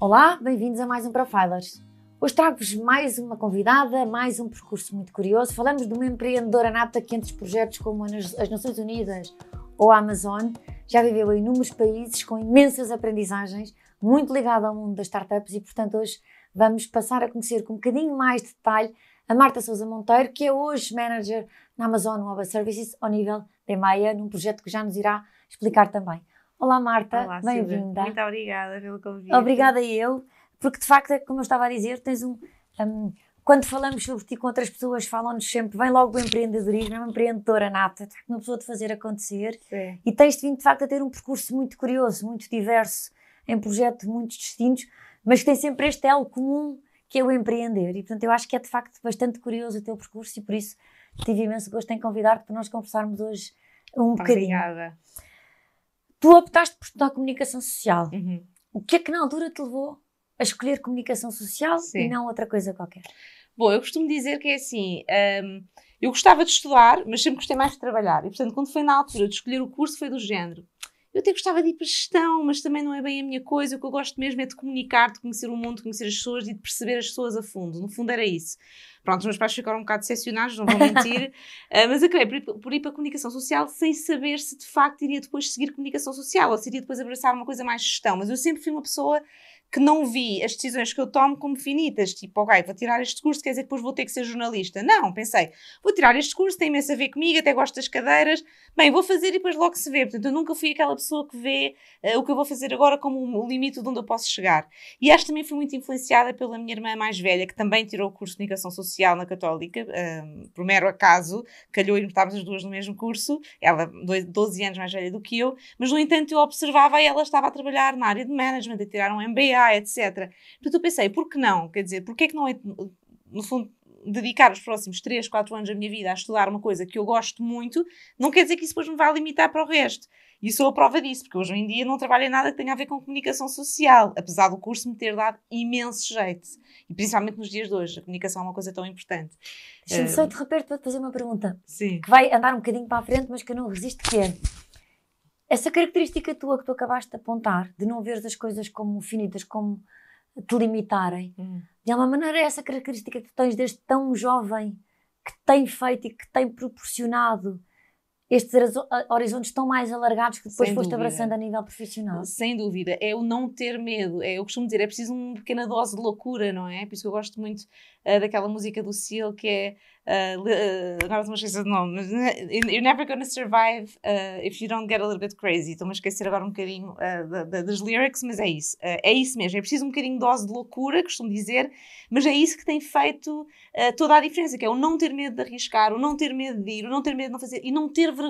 Olá, bem-vindos a mais um Profilers. Hoje trago-vos mais uma convidada, mais um percurso muito curioso. Falamos de uma empreendedora nata que entre projetos como as Nações Unidas ou a Amazon já viveu em inúmeros países com imensas aprendizagens, muito ligada ao mundo das startups e, portanto, hoje vamos passar a conhecer com um bocadinho mais de detalhe a Marta Souza Monteiro, que é hoje manager na Amazon Web Services ao nível de EMEA, num projeto que já nos irá explicar também. Olá Marta, bem-vinda. Muito obrigada pelo convite. Obrigada eu, porque de facto, como eu estava a dizer, tens um, um quando falamos sobre ti com outras pessoas, falam-nos sempre, vem logo o empreendedorismo, é uma empreendedora nata, uma pessoa de fazer acontecer. Sim. E tens vindo, de facto, a ter um percurso muito curioso, muito diverso, em projetos muito distintos, mas que tem sempre este elo comum, que é o empreender. E, portanto, eu acho que é, de facto, bastante curioso o teu percurso e, por isso, tive imenso gosto em convidar-te para nós conversarmos hoje um bocadinho. Obrigada. Tu optaste por estudar comunicação social. Uhum. O que é que na altura te levou a escolher comunicação social Sim. e não outra coisa qualquer? Bom, eu costumo dizer que é assim. Um, eu gostava de estudar, mas sempre gostei mais de trabalhar. E, portanto, quando foi na altura de escolher o curso, foi do género. Eu até gostava de ir para gestão, mas também não é bem a minha coisa. O que eu gosto mesmo é de comunicar, de conhecer o mundo, de conhecer as pessoas e de perceber as pessoas a fundo. No fundo, era isso. Pronto, os meus pais ficaram um bocado decepcionados, não vou mentir, uh, mas acabei por ir, por ir, para a comunicação social sem saber se de facto iria depois seguir comunicação social ou se iria depois abraçar uma coisa mais gestão. Mas eu sempre fui uma pessoa que não vi as decisões que eu tomo como finitas, tipo, ok, vou tirar este curso, quer dizer que depois vou ter que ser jornalista. Não, pensei, vou tirar este curso, tem imenso a ver comigo, até gosto das cadeiras, bem, vou fazer e depois logo se vê. Portanto, eu nunca fui aquela pessoa que vê uh, o que eu vou fazer agora como o limite de onde eu posso chegar. E acho que também fui muito influenciada pela minha irmã mais velha, que também tirou o curso de comunicação social na Católica, uh, por mero acaso, calhou e estávamos as duas no mesmo curso, ela 12 anos mais velha do que eu, mas no entanto eu observava e ela estava a trabalhar na área de management, a tirar um MBA, etc. Portanto, eu pensei, por que não? Quer dizer, por que é que não é, no fundo, dedicar os próximos 3, 4 anos da minha vida a estudar uma coisa que eu gosto muito, não quer dizer que isso depois me vá limitar para o resto. E sou a prova disso, porque hoje em dia não trabalho em nada que tenha a ver com comunicação social, apesar do curso me ter dado imenso jeito. E principalmente nos dias de hoje, a comunicação é uma coisa tão importante. Deixa-me só de repente para te fazer uma pergunta. Sim. Que vai andar um bocadinho para a frente, mas que eu não resisto, que é essa característica tua que tu acabaste de apontar, de não ver as coisas como finitas, como te limitarem, hum. de alguma maneira é essa característica que tu tens desde tão jovem, que tem feito e que tem proporcionado estes horizontes tão mais alargados que depois Sem foste dúvida. abraçando a nível profissional. Sem dúvida, é o não ter medo. É, eu costumo dizer, é preciso uma pequena dose de loucura, não é? Por isso que eu gosto muito uh, daquela música do Seal que é Uh, uh, agora estou-me a esquecer do nome, mas You're never gonna survive uh, if you don't get a little bit crazy. Estou-me a esquecer agora um bocadinho uh, das lyrics, mas é isso. Uh, é isso mesmo. É preciso um bocadinho de dose de loucura, costumo dizer, mas é isso que tem feito toda a diferença, que é o não ter medo de arriscar, o não ter medo de ir, o não ter medo de não fazer e não ter vergonha.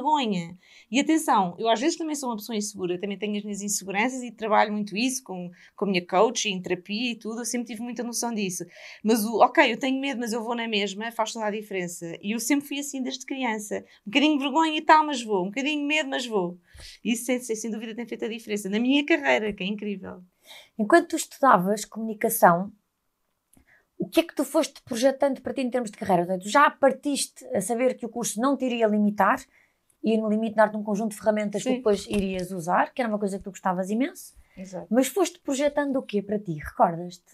E atenção, eu às vezes também sou uma pessoa insegura, também tenho as minhas inseguranças e trabalho muito isso com, com a minha coach, em terapia e tudo. Eu sempre tive muita noção disso. Mas o, ok, eu tenho medo, mas eu vou na mesma, faz toda a diferença. E eu sempre fui assim desde criança. Um bocadinho de vergonha e tal, mas vou. Um bocadinho medo, mas vou. Isso, sem, sem dúvida, tem feito a diferença na minha carreira, que é incrível. Enquanto tu estudavas comunicação, o que é que tu foste projetando para ti em termos de carreira? Tu já partiste a saber que o curso não te iria limitar e no limite dar-te um conjunto de ferramentas Sim. que depois irias usar, que era uma coisa que tu gostavas imenso. Exato. Mas foste projetando o quê para ti? Recordas-te?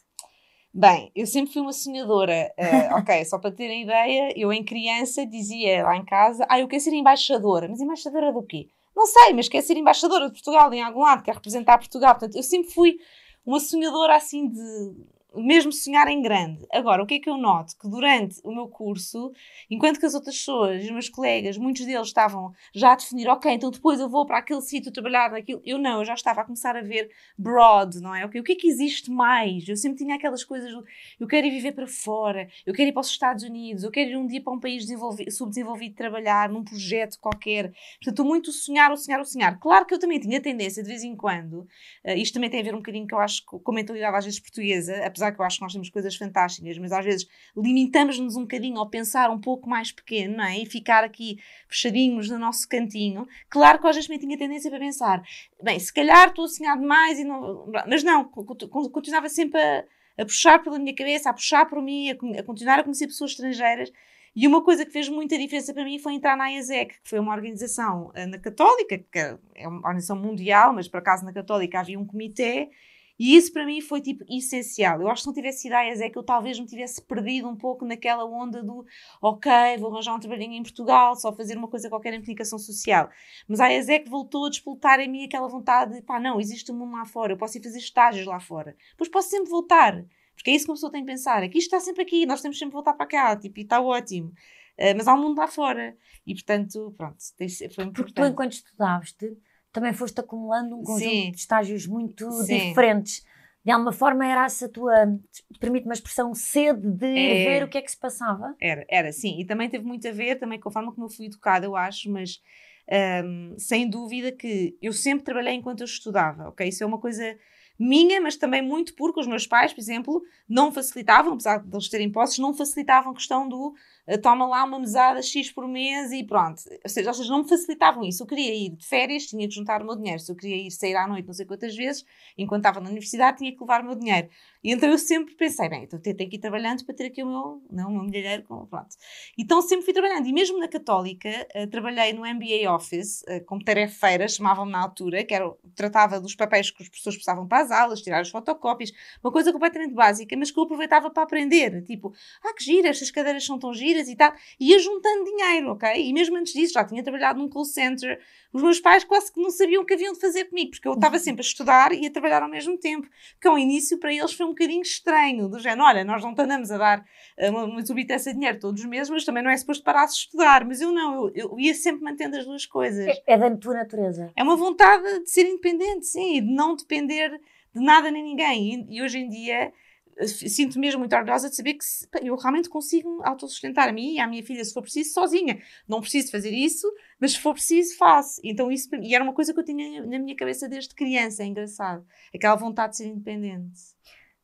Bem, eu sempre fui uma sonhadora. Uh, ok, só para terem ideia, eu em criança dizia lá em casa: Ah, eu quero ser embaixadora. Mas embaixadora do quê? Não sei, mas quero ser embaixadora de Portugal em algum lado, quero representar Portugal. Portanto, eu sempre fui uma sonhadora assim de mesmo sonhar em grande. Agora, o que é que eu noto? Que durante o meu curso, enquanto que as outras pessoas, os meus colegas, muitos deles estavam já a definir, ok, então depois eu vou para aquele sítio trabalhar naquilo, eu não, eu já estava a começar a ver broad, não é? Okay, o que é que existe mais? Eu sempre tinha aquelas coisas, eu quero ir viver para fora, eu quero ir para os Estados Unidos, eu quero ir um dia para um país subdesenvolvido trabalhar num projeto qualquer. Portanto, muito sonhar, o sonhar, o sonhar. Claro que eu também tinha tendência, de vez em quando, uh, isto também tem a ver um bocadinho que eu acho com a mentalidade às vezes portuguesa, apesar apesar que eu acho que nós temos coisas fantásticas, mas às vezes limitamos-nos um bocadinho ao pensar um pouco mais pequeno, não é? E ficar aqui fechadinhos no nosso cantinho. Claro que eu às vezes também tinha tendência para pensar, bem, se calhar estou a sonhar demais, e não... mas não, continuava sempre a, a puxar pela minha cabeça, a puxar por mim, a, a continuar a conhecer pessoas estrangeiras. E uma coisa que fez muita diferença para mim foi entrar na IASEC, que foi uma organização eh, na Católica, que é uma organização mundial, mas por acaso na Católica havia um comitê E isso para mim foi tipo essencial. Eu acho que se não tivesse ideias é que eu talvez me tivesse perdido um pouco naquela onda do ok, vou arranjar um trabalhinho em Portugal, só fazer uma coisa qualquer em comunicação social. Mas a ESEC voltou a despoltar em mim aquela vontade de pá, não, existe um mundo lá fora, eu posso ir fazer estágios lá fora. Depois posso sempre voltar. Porque é isso que uma pessoa tem que pensar. Aqui está sempre aqui, nós temos sempre que voltar para cá, tipo, e está ótimo. Uh, mas há um mundo lá fora. E portanto, pronto, foi importante. Porque tu, enquanto estudavas, também foste acumulando um conjunto Sim. de estágios muito Sim. diferentes. De alguma forma era essa tua, permite uma expressão, sede de é, ver o que é que se passava? Era, era, sim. E também teve muito a ver também com a forma como eu fui educada, eu acho, mas um, sem dúvida que eu sempre trabalhei enquanto eu estudava, ok? Isso é uma coisa minha, mas também muito porque os meus pais, por exemplo, não facilitavam, apesar de eles terem posses, não facilitavam a questão do toma lá uma mesada X por mês e pronto. Ou seja, eles não me facilitavam isso. Eu queria ir de férias, tinha que juntar o meu dinheiro. Se eu queria ir sair à noite não sei quantas vezes, enquanto estava na universidade, tinha que levar o meu dinheiro. E então eu sempre pensei, bem, então tenho que ir trabalhando para ter aqui o meu, não, o meu milheiro, pronto. Então sempre fui trabalhando. E mesmo na Católica, uh, trabalhei no MBA Office, uh, como tarefeira, chamavam-me na altura, que era, tratava dos papéis que os professores precisavam para as aulas, tirar as fotocópias, uma coisa completamente básica, mas que eu aproveitava para aprender. Tipo, ah, que gira, estas cadeiras são tão giras e tal. Ia juntando dinheiro, ok? E mesmo antes disso, já tinha trabalhado num call center. Os meus pais quase que não sabiam o que haviam de fazer comigo, porque eu estava uhum. sempre a estudar e a trabalhar ao mesmo tempo. Que ao início, para eles, foi um bocadinho estranho, do género, olha, nós não te andamos a dar eh, uma, uma subitância de dinheiro todos os meses, mas também não é suposto parar de estudar. Mas eu não, eu, eu ia sempre mantendo as duas coisas. É, é da tua natureza. É uma vontade de ser independente, sim, e de não depender de nada nem ninguém. E, e hoje em dia sinto mesmo muito orgulhosa de saber que se, eu realmente consigo autossustentar a mim e à minha filha, se for preciso, sozinha. Não preciso fazer isso, mas se for preciso, faço. Então isso, e era uma coisa que eu tinha na minha cabeça desde criança, é engraçado. Aquela vontade de ser independente.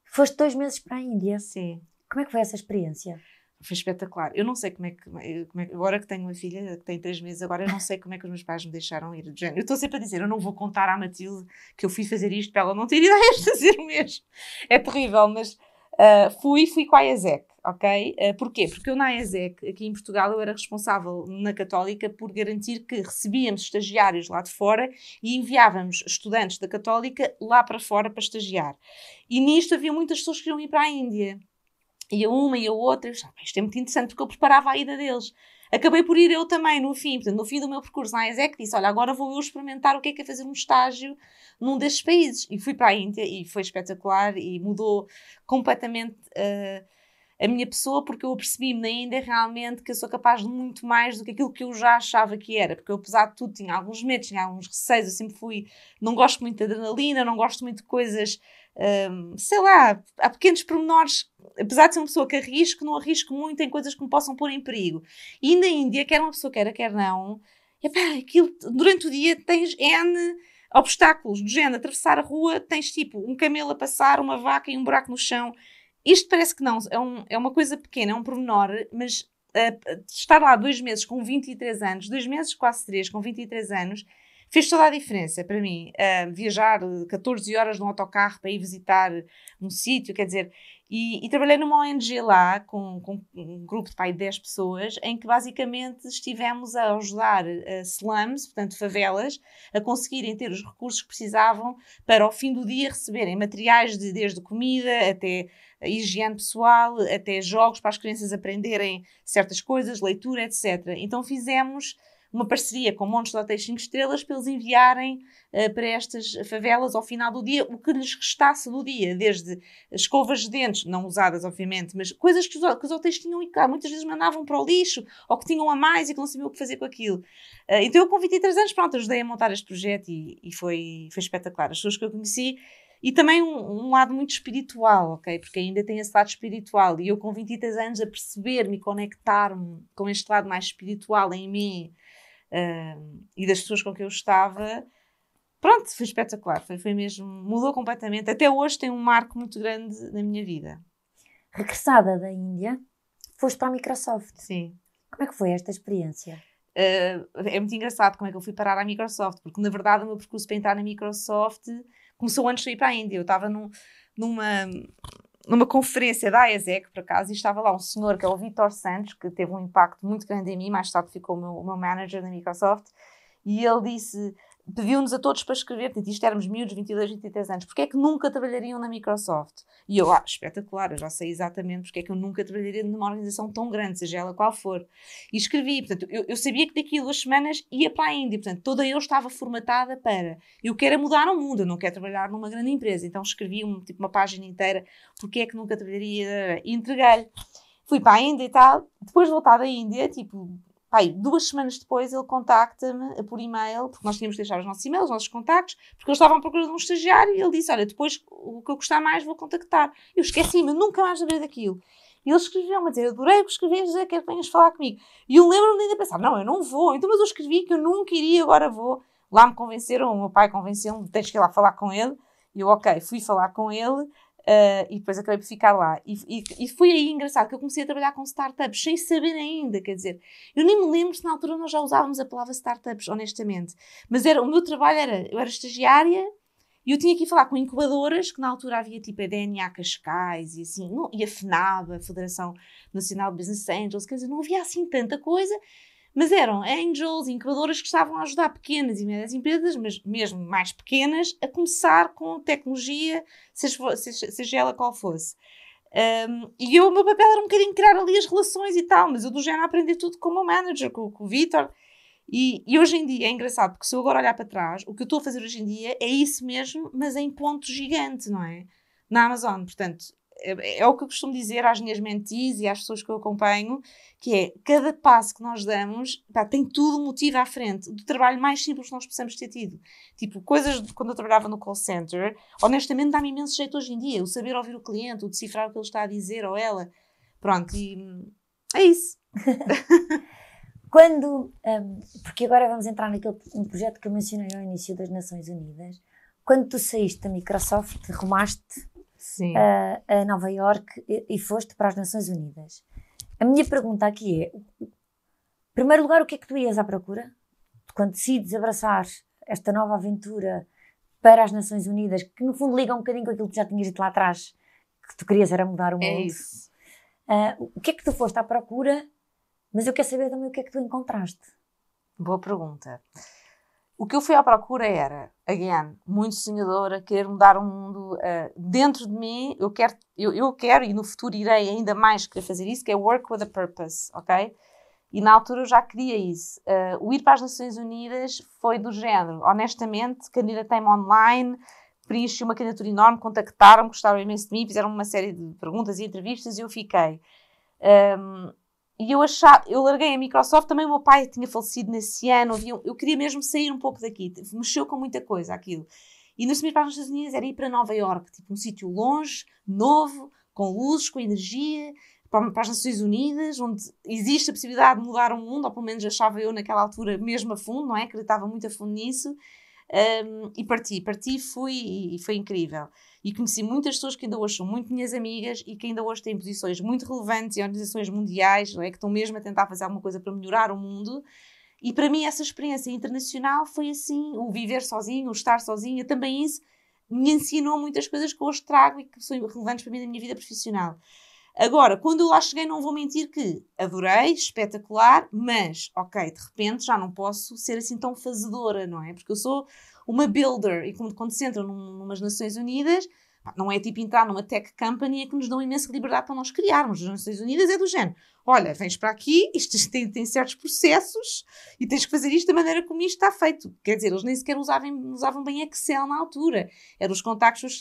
Foste dois meses para a Índia? Sim. Como é que foi essa experiência? Foi espetacular. Eu não sei como é, que, como é, agora que tenho uma filha que tem três meses, agora eu não sei como é que os meus pais me deixaram ir. De género. Eu estou sempre a dizer, eu não vou contar à Matilde que eu fui fazer isto para ela não ter ideias de fazer o mesmo. É terrível, mas uh, fui, fui com a IASEC, ok? Uh, porquê? Porque eu na IASEC, aqui em Portugal, eu era responsável na Católica por garantir que recebíamos estagiários lá de fora e enviávamos estudantes da Católica lá para fora para estagiar. E nisto havia muitas pessoas que queriam ir para a Índia e a uma e a outra, eu achava, isto é muito interessante porque eu preparava a ida deles. Acabei por ir eu também no fim, portanto, no fim do meu percurso na ESEC, disse: Olha, agora vou eu experimentar o que é que é fazer um estágio num destes países. E fui para a Índia e foi espetacular e mudou completamente uh, a minha pessoa, porque eu percebi-me na Índia realmente que eu sou capaz de muito mais do que aquilo que eu já achava que era, porque eu, apesar de tudo, tinha alguns medos, tinha alguns receios, eu sempre fui. Não gosto muito de adrenalina, não gosto muito de coisas um, sei lá, há pequenos pormenores, apesar de ser uma pessoa que arrisco, não arrisco muito em coisas que me possam pôr em perigo. E na Índia, quer uma pessoa queira, quer não, epá, aquilo, durante o dia tens N obstáculos, do género, atravessar a rua, tens tipo um camelo a passar, uma vaca e um buraco no chão. Isto parece que não, é, um, é uma coisa pequena, é um pormenor, mas uh, estar lá dois meses com 23 anos, dois meses, quase três, com 23 anos, fez toda a diferença para mim. Uh, viajar 14 horas num autocarro para ir visitar um sítio, quer dizer, e, e, trabalhei numa ONG lá com, com um grupo de pai de 10 pessoas, em que basicamente estivemos a ajudar uh, slums, portanto favelas, a conseguirem ter os recursos que precisavam para ao fim do dia receberem materiais de, desde comida até higiene pessoal, até jogos para as crianças aprenderem certas coisas, leitura, etc. Então fizemos uma parceria com montes de hotéis 5 estrelas para eles enviarem uh, para estas favelas ao final do dia o que lhes restasse do dia, desde escovas de dentes, não usadas obviamente, mas coisas que os, que os hotéis tinham e cá muitas vezes mandavam para o lixo ou que tinham a mais e que não sabiam o que fazer com aquilo. Uh, então eu com 23 anos, pronto, ajudei a montar este projeto e, e foi, foi espetacular. As pessoas que eu conheci e também um, um, lado muito espiritual, ok? Porque ainda tem esse lado espiritual. E eu, com 23 anos, a perceber-me, conectar-me com este lado mais espiritual em mim, uh, e das pessoas com quem eu estava, pronto, foi espetacular. Foi, foi mesmo, mudou completamente. Até hoje tem um marco muito grande na minha vida. Regressada da Índia, foste para a Microsoft. Sim. Como é que foi esta experiência? Uh, é muito engraçado como é que eu fui parar à Microsoft, porque na verdade o meu percurso para entrar na Microsoft começou antes de ir para a Índia. Eu estava num, numa, numa conferência da AESEC, por acaso, e estava lá um senhor que é o Vitor Santos, que teve um impacto muito grande em mim, mais tarde ficou o meu, o meu manager na Microsoft, e ele disse: pediu-nos a todos para escrever, portanto, isto éramos miúdos, 22, 23 anos, porque é que nunca trabalhariam na Microsoft? E eu, ah, espetacular, eu já sei exatamente porque é que eu nunca trabalharia numa organização tão grande, seja ela qual for. E escrevi, portanto, eu, eu sabia que daqui a duas semanas ia para a Índia, portanto, toda eu estava formatada para, eu quero é mudar o mundo, eu não quero trabalhar numa grande empresa, então escrevi um, tipo, uma página inteira, porque é que nunca trabalharia, e entreguei. Fui para a Índia e tal, depois de voltar da Índia, tipo, Pai, duas semanas depois ele contacta-me por e-mail, porque nós tínhamos de deixar os nossos e-mails, os nossos contactos, porque eles estavam à procura de um estagiário e ele disse: Olha, depois o que eu gostar mais vou contactar. Eu esqueci-me, nunca mais lembrei daquilo. E eles escreveram-me a dizer: Adorei o que escreves, quero que venhas falar comigo. E eu lembro-me ainda pensar: Não, eu não vou. Então, mas eu escrevi que eu nunca iria, agora vou. Lá me convenceram, o meu pai convenceu-me: Tens que ir lá falar com ele. E eu, ok, fui falar com ele. Uh, e depois acabei por ficar lá. E, e, e, foi aí engraçado que eu comecei a trabalhar com startups, sem saber ainda, quer dizer, eu nem me lembro se na altura nós já usávamos a palavra startups, honestamente. Mas era, o meu trabalho era, eu era estagiária e eu tinha que ir falar com incubadoras, que na altura havia tipo a DNA Cascais e assim, não, e a FNAB, a Federação Nacional de Business Angels, quer dizer, não havia assim tanta coisa. Mas eram angels, incubadoras que estavam a ajudar pequenas e médias empresas, mas mesmo mais pequenas, a começar com tecnologia, seja, ela qual fosse. Um, e eu, o meu papel era um bocadinho criar ali as relações e tal, mas eu do género aprendi tudo como manager, com, com o Vitor. E, e, hoje em dia é engraçado, porque se eu agora olhar para trás, o que eu estou a fazer hoje em dia é isso mesmo, mas em ponto gigante, não é? Na Amazon. Portanto, é, é, o que eu costumo dizer às minhas mentis e às pessoas que eu acompanho, que é cada passo que nós damos pá, tem tudo um motivo à frente do trabalho mais simples que nós possamos ter tido. Tipo, coisas de quando eu trabalhava no call center, honestamente dá-me imenso jeito hoje em dia, o saber ouvir o cliente, o decifrar o que ele está a dizer ou ela. Pronto, e é isso. quando, um, porque agora vamos entrar naquele um projeto que eu mencionei ao início das Nações Unidas, quando tu saíste da Microsoft, rumaste a, a, Nova York e, e, foste para as Nações Unidas. A minha pergunta aqui é: em primeiro lugar, o que é que tu ias à procura? Quando decides abraçar esta nova aventura para as Nações Unidas, que no fundo liga um bocadinho com aquilo que já tinhas dito lá atrás, que tu querias era mudar o é mundo. É isso. Uh, o que é que tu foste à procura? Mas eu quero saber também o que é que tu encontraste. Boa pergunta. O que eu fui à procura era, again, muito sonhadora, querer mudar o mundo uh, dentro de mim. Eu quero, eu, eu quero e no futuro irei ainda mais querer fazer isso, que é work with a purpose, ok? E na altura eu já queria isso. Uh, o ir para as Nações Unidas foi do género, honestamente, candidatei-me online, preenchi uma candidatura enorme, contactaram-me, gostaram imenso de mim, fizeram uma série de perguntas e entrevistas e eu fiquei. Um, e eu achava, eu larguei a Microsoft, também o meu pai tinha falecido nesse ano, havia, eu queria mesmo sair um pouco daqui, mexeu com muita coisa aquilo. E nos primeiros para os Estados Unidos era ir para Nova York, tipo um sítio longe, novo, com luzes, com energia, para, para as Nações Unidas, onde existe a possibilidade de mudar o mundo, ou pelo menos achava eu naquela altura mesmo a fundo, não é? Acreditava muito a fundo nisso. Um, e parti, parti, fui e foi incrível e conheci muitas pessoas que ainda hoje são muito minhas amigas e que ainda hoje têm posições muito relevantes em organizações mundiais, não é? que estão mesmo a tentar fazer alguma coisa para melhorar o mundo. E para mim essa experiência internacional foi assim, o viver sozinho, o estar sozinha, também isso me ensinou muitas coisas que hoje trago e que são relevantes para mim na minha vida profissional. Agora, quando eu lá cheguei, não vou mentir que adorei, espetacular, mas, ok, de repente já não posso ser assim tão fazedora, não é? Porque eu sou uma builder, e quando, quando se entra num, numas Nações Unidas, não é tipo entrar numa tech company é que nos dão imensa liberdade para nós criarmos. As Nações Unidas é do género. Olha, vens para aqui, isto tem, tem certos processos e tens que fazer isto da maneira como isto está feito. Quer dizer, eles nem sequer usavam, usavam bem Excel na altura. Eram os contactos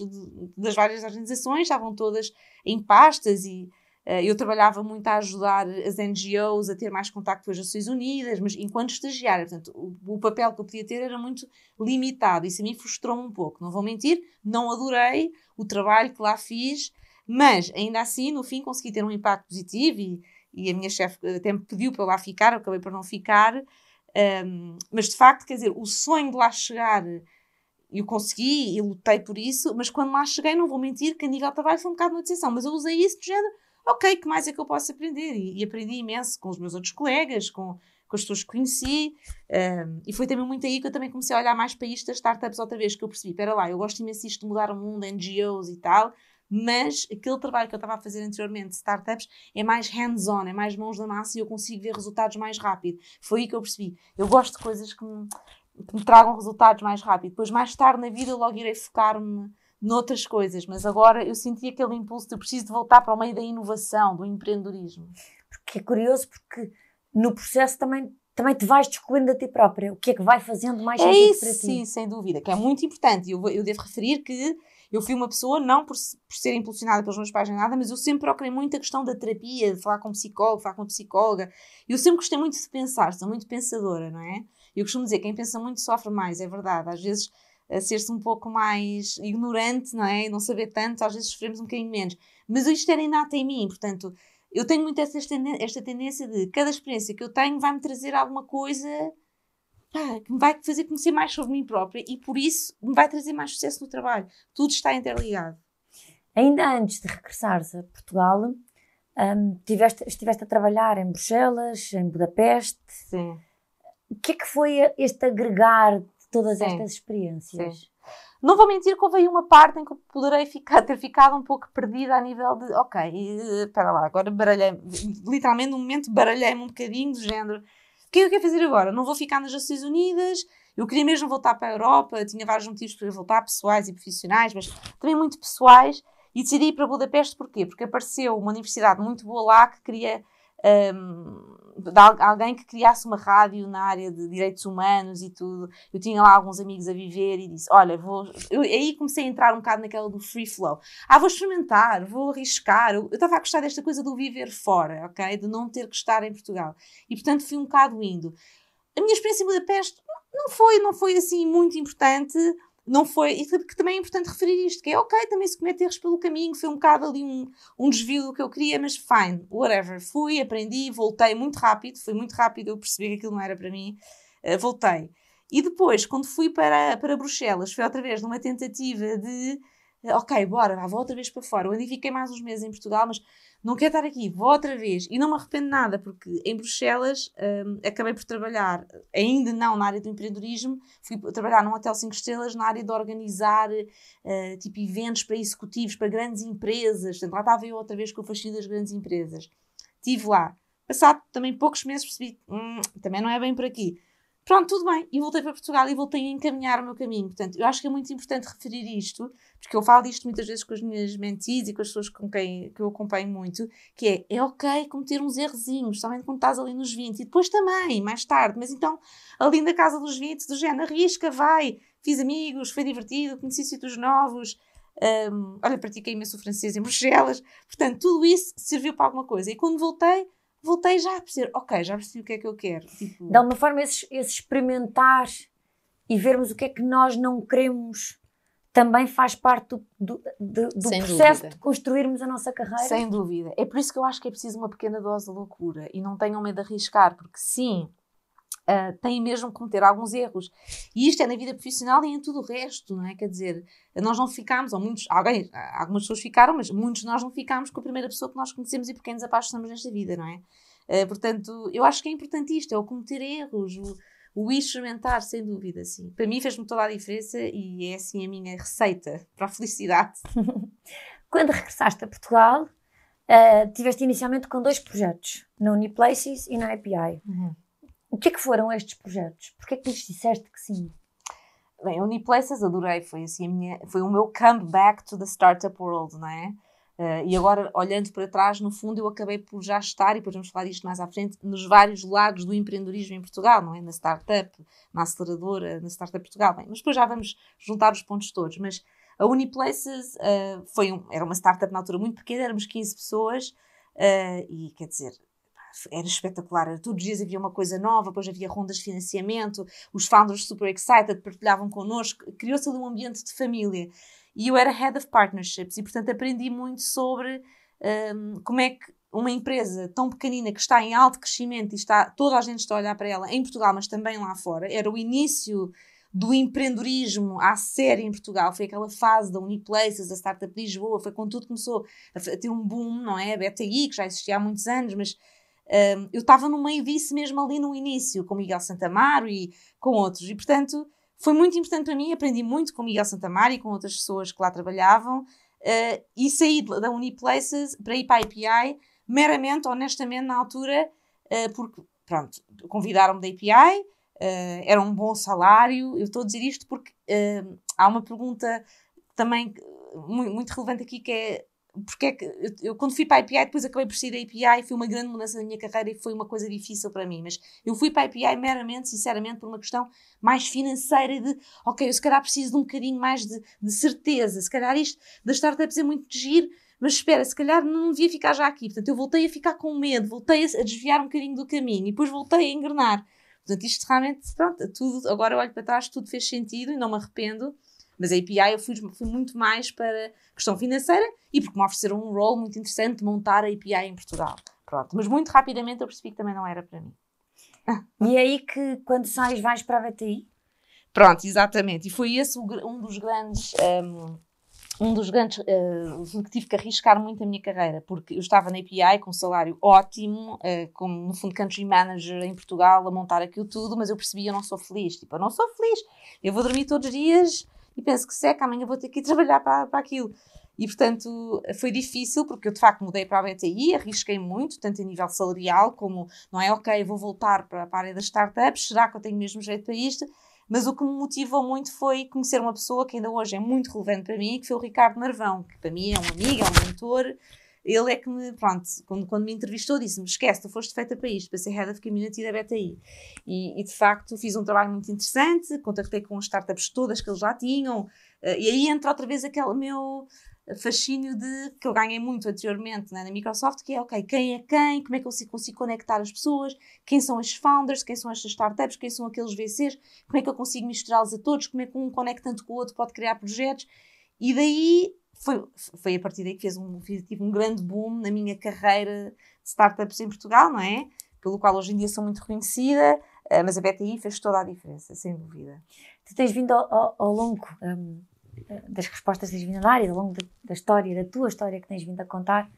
das várias organizações, estavam todas em pastas e eu trabalhava muito a ajudar as NGOs a ter mais contacto com as Nações Unidas, mas enquanto estagiária, portanto, o, o papel que eu podia ter era muito limitado. Isso a mim frustrou-me um pouco, não vou mentir, não adorei o trabalho que lá fiz, mas ainda assim, no fim, consegui ter um impacto positivo e, e a minha chefe até me pediu para lá ficar, eu acabei por não ficar. Um, mas de facto, quer dizer, o sonho de lá chegar eu consegui e lutei por isso, mas quando lá cheguei, não vou mentir que a nível de trabalho foi um bocado uma decisão, mas eu usei isso de género ok, que mais é que eu posso aprender? E, e aprendi imenso com os meus outros colegas, com, com as pessoas que conheci, um, e foi também muito aí que eu também comecei a olhar mais para isto das startups outra vez, que eu percebi, espera lá, eu gosto imenso de mudar o mundo, NGOs e tal, mas aquele trabalho que eu estava a fazer anteriormente startups é mais hands-on, é mais mãos da massa e eu consigo ver resultados mais rápido. Foi aí que eu percebi. Eu gosto de coisas que me que me tragam resultados mais rápido. Depois, mais tarde na vida, logo irei focar-me noutras coisas. Mas agora eu senti aquele impulso de preciso de voltar para o meio da inovação, do empreendedorismo. Porque é curioso, porque no processo também também te vais descobrindo a ti própria. O que é que vai fazendo mais é sentido isso, para ti? Sim, sem dúvida, que é muito importante. Eu, eu devo referir que eu fui uma pessoa, não por, por ser impulsionada pelos meus pais nem nada, mas eu sempre procurei muito a questão da terapia, de falar com psicólogo, falar com psicóloga. Eu sempre gostei muito de pensar, sou muito pensadora, não é? Eu costumo dizer, quem pensa muito sofre mais, é verdade. Às vezes, ser-se um pouco mais ignorante, não é? E não saber tanto, às vezes sofremos um bocadinho menos. Mas isto era inato em mim, portanto, eu tenho muito esta, esta tendência de cada experiência que eu tenho vai-me trazer alguma coisa pá, que me vai fazer conhecer mais sobre mim própria e por isso me vai trazer mais sucesso no trabalho. Tudo está interligado. Ainda antes de regressares a Portugal, um, tiveste, estiveste a trabalhar em Bruxelas, em Budapeste. Sim. O que é que foi este agregar todas Sim. estas experiências? Sim. Não vou mentir que houve aí uma parte em que poderei ficar, ter ficado um pouco perdida a nível de, ok, espera lá, agora baralhei, literalmente no momento baralhei-me um bocadinho do género, o que é que eu quero fazer agora? Não vou ficar nas Nações Unidas, eu queria mesmo voltar para a Europa, tinha vários motivos para voltar, pessoais e profissionais, mas também muito pessoais, e decidi ir para Budapeste porquê? Porque apareceu uma universidade muito boa lá que queria um, de alguém que criasse uma rádio na área de direitos humanos e tudo. Eu tinha lá alguns amigos a viver e disse: Olha, vou. Eu, aí comecei a entrar um bocado naquela do free flow. Ah, vou experimentar, vou arriscar. Eu estava a gostar desta coisa do viver fora, ok? De não ter que estar em Portugal. E portanto fui um bocado indo. A minha experiência em Budapeste não foi, não foi assim muito importante não foi. E que também é importante referir isto: que é ok, também se cometer erros pelo caminho, foi um bocado ali um, um desvio do que eu queria, mas fine, whatever. Fui, aprendi, voltei muito rápido, foi muito rápido, eu percebi que aquilo não era para mim, uh, voltei. E depois, quando fui para, para Bruxelas, foi outra vez numa tentativa de ok, bora, vou outra vez para fora. Eu ainda fiquei mais uns meses em Portugal, mas não quero estar aqui, vou outra vez. E não me arrependo nada, porque em Bruxelas um, acabei por trabalhar, ainda não na área do empreendedorismo, fui trabalhar num hotel 5 estrelas na área de organizar uh, tipo eventos para executivos, para grandes empresas. Portanto, lá estava eu outra vez com o fascínio das grandes empresas. Estive lá. Passado também poucos meses percebi, hum, também não é bem por aqui. Pronto, tudo bem. E voltei para Portugal e voltei a encaminhar o meu caminho. Portanto, eu acho que é muito importante referir isto, porque eu falo disto muitas vezes com as minhas mentis e com as pessoas com quem que eu acompanho muito, que é, é ok cometer uns errozinhos, somente quando estás ali nos 20, e depois também, mais tarde, mas então, ali na casa dos 20, do género, arrisca, vai, fiz amigos, foi divertido, conheci sítios novos, um, olha, pratiquei imenso francês em Bruxelas, portanto, tudo isso serviu para alguma coisa. E quando voltei, voltei já a perceber, ok, já percebi o que é que eu quero. Tipo... De alguma forma, esse, esse experimentar e vermos o que é que nós não queremos também faz parte do, do, do, do processo dúvida. de construirmos a nossa carreira. Sem dúvida. É por isso que eu acho que é preciso uma pequena dose de loucura e não tenham medo de arriscar, porque sim, uh, têm mesmo que cometer alguns erros. E isto é na vida profissional e em tudo o resto, não é? Quer dizer, nós não ficámos, ou muitos, alguém, algumas pessoas ficaram, mas muitos de nós não ficámos com a primeira pessoa que nós conhecemos e por quem nos apaixonamos nesta vida, não é? Uh, portanto, eu acho que é importante isto, é o cometer erros, o, o experimentar, sem dúvida, sim. Para mim fez-me toda a diferença e é assim a minha receita para a felicidade. Quando regressaste a Portugal, uh, tiveste inicialmente com dois projetos, na Uniplaces e na API. Uhum. O que é que foram estes projetos? Porquê é que lhes disseste que sim? Bem, a Uniplaces adorei, foi assim minha, foi o meu comeback to the startup world, não é? Uh, e agora, olhando para trás, no fundo, eu acabei por já estar, e depois vamos falar disto mais à frente, nos vários lados do empreendedorismo em Portugal, não é? Na startup, na aceleradora, na Startup Portugal. Bem, mas depois já vamos juntar os pontos todos. Mas a Uniplaces uh, foi um, era uma startup na altura muito pequena, éramos 15 pessoas, uh, e quer dizer, era espetacular. Todos os dias havia uma coisa nova, depois havia rondas de financiamento, os founders super excited partilhavam connosco, criou-se ali um ambiente de família. E eu era Head of Partnerships e, portanto, aprendi muito sobre um, como é que uma empresa tão pequenina que está em alto crescimento e está, toda a gente está a olhar para ela em Portugal, mas também lá fora, era o início do empreendedorismo à série em Portugal, foi aquela fase da Uniplaces, da Startup Lisboa, foi quando tudo começou a ter um boom, não é? A BTI, que já existia há muitos anos, mas um, eu estava no meio disso mesmo ali no início, com Miguel Santamaro e com outros, e portanto foi muito importante para mim, aprendi muito com Miguel Santamaro e com outras pessoas que lá trabalhavam, uh, e saí da Uniplaces para ir para a API, meramente, honestamente, na altura, uh, porque, pronto, convidaram-me da API, uh, era um bom salário. Eu estou a dizer isto porque há uma pergunta também muito relevante aqui que é porque é que eu, quando fui para a API, depois acabei por sair da API, foi uma grande mudança na minha carreira e foi uma coisa difícil para mim. Mas eu fui para a API meramente, sinceramente, por uma questão mais financeira de, ok, eu se calhar preciso de um bocadinho mais de, de certeza, se calhar isto das startups é muito de giro, mas espera, se calhar não devia ficar já aqui. Portanto, eu voltei a ficar com medo, voltei a desviar um bocadinho do caminho e depois voltei a engrenar. Portanto, isto realmente, pronto, tudo, agora eu olho para trás, tudo fez sentido e não me arrependo. Mas a API eu fui, fui muito mais para questão financeira e porque me ofereceram um role muito interessante de montar a API em Portugal. Pronto, mas muito rapidamente eu percebi que também não era para mim. E é aí que quando sais vais para a BTI? Pronto, exatamente. E foi esse um dos grandes. Um, um dos grandes uh, que tive que arriscar muito a minha carreira, porque eu estava na API com um salário ótimo, uh, como no fundo country manager em Portugal, a montar aquilo tudo, mas eu percebi eu não sou feliz. Tipo, eu não sou feliz. Eu vou dormir todos os dias e penso que seca, amanhã vou ter que ir trabalhar para, para aquilo. E, portanto, foi difícil, porque eu, de facto, mudei para a BTI, arrisquei muito, tanto a nível salarial, como, não é, ok, vou voltar para, para a área das startups, será que eu tenho mesmo jeito para isto? Mas o que me motivou muito foi conhecer uma pessoa que ainda hoje é muito relevante para mim, que foi o Ricardo Marvão, que para mim é um amigo, é um mentor. Ele é que me, pronto, quando, quando me entrevistou, disse-me: esquece, tu foste feita para isto, para ser Head of Community da BTI. E, e de facto fiz um trabalho muito interessante, contactei com as startups todas que eles já tinham, uh, e aí entra outra vez aquele meu fascínio de que eu ganhei muito anteriormente né, na Microsoft, que é ok, quem é quem, como é que eu consigo conectar as pessoas, quem são os founders, quem são estas startups, quem são aqueles VCs, como é que eu consigo misturá-los a todos, como é que um conectando com o outro pode criar projetos. E daí foi, foi a partir daí que fez um, tive um grande boom na minha carreira de startups em Portugal, não é? Pelo qual hoje em dia sou muito reconhecida, eh, mas a BTI fez toda a diferença, sem dúvida. Tu tens vindo ao, ao, ao longo um das respostas que tens vindo a dar e ao longo da, da história, da tua história que tens vindo a contar,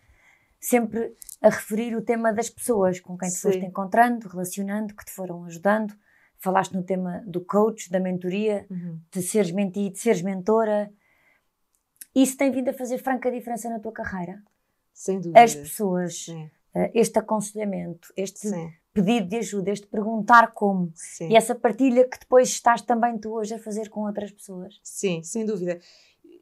sempre a referir o tema das pessoas com quem te foste encontrando, relacionando, que te foram ajudando. Falaste no tema do coach, da mentoria, uhum. de seres menti, de seres mentora. Isso tem vindo a fazer franca diferença na tua carreira? Sem dúvida. As pessoas, Sim. Eh, este aconselhamento, este Sim pedido de ajuda, este perguntar como. Sim. E essa partilha que depois estás também tu hoje a fazer com outras pessoas. Sim, sem dúvida.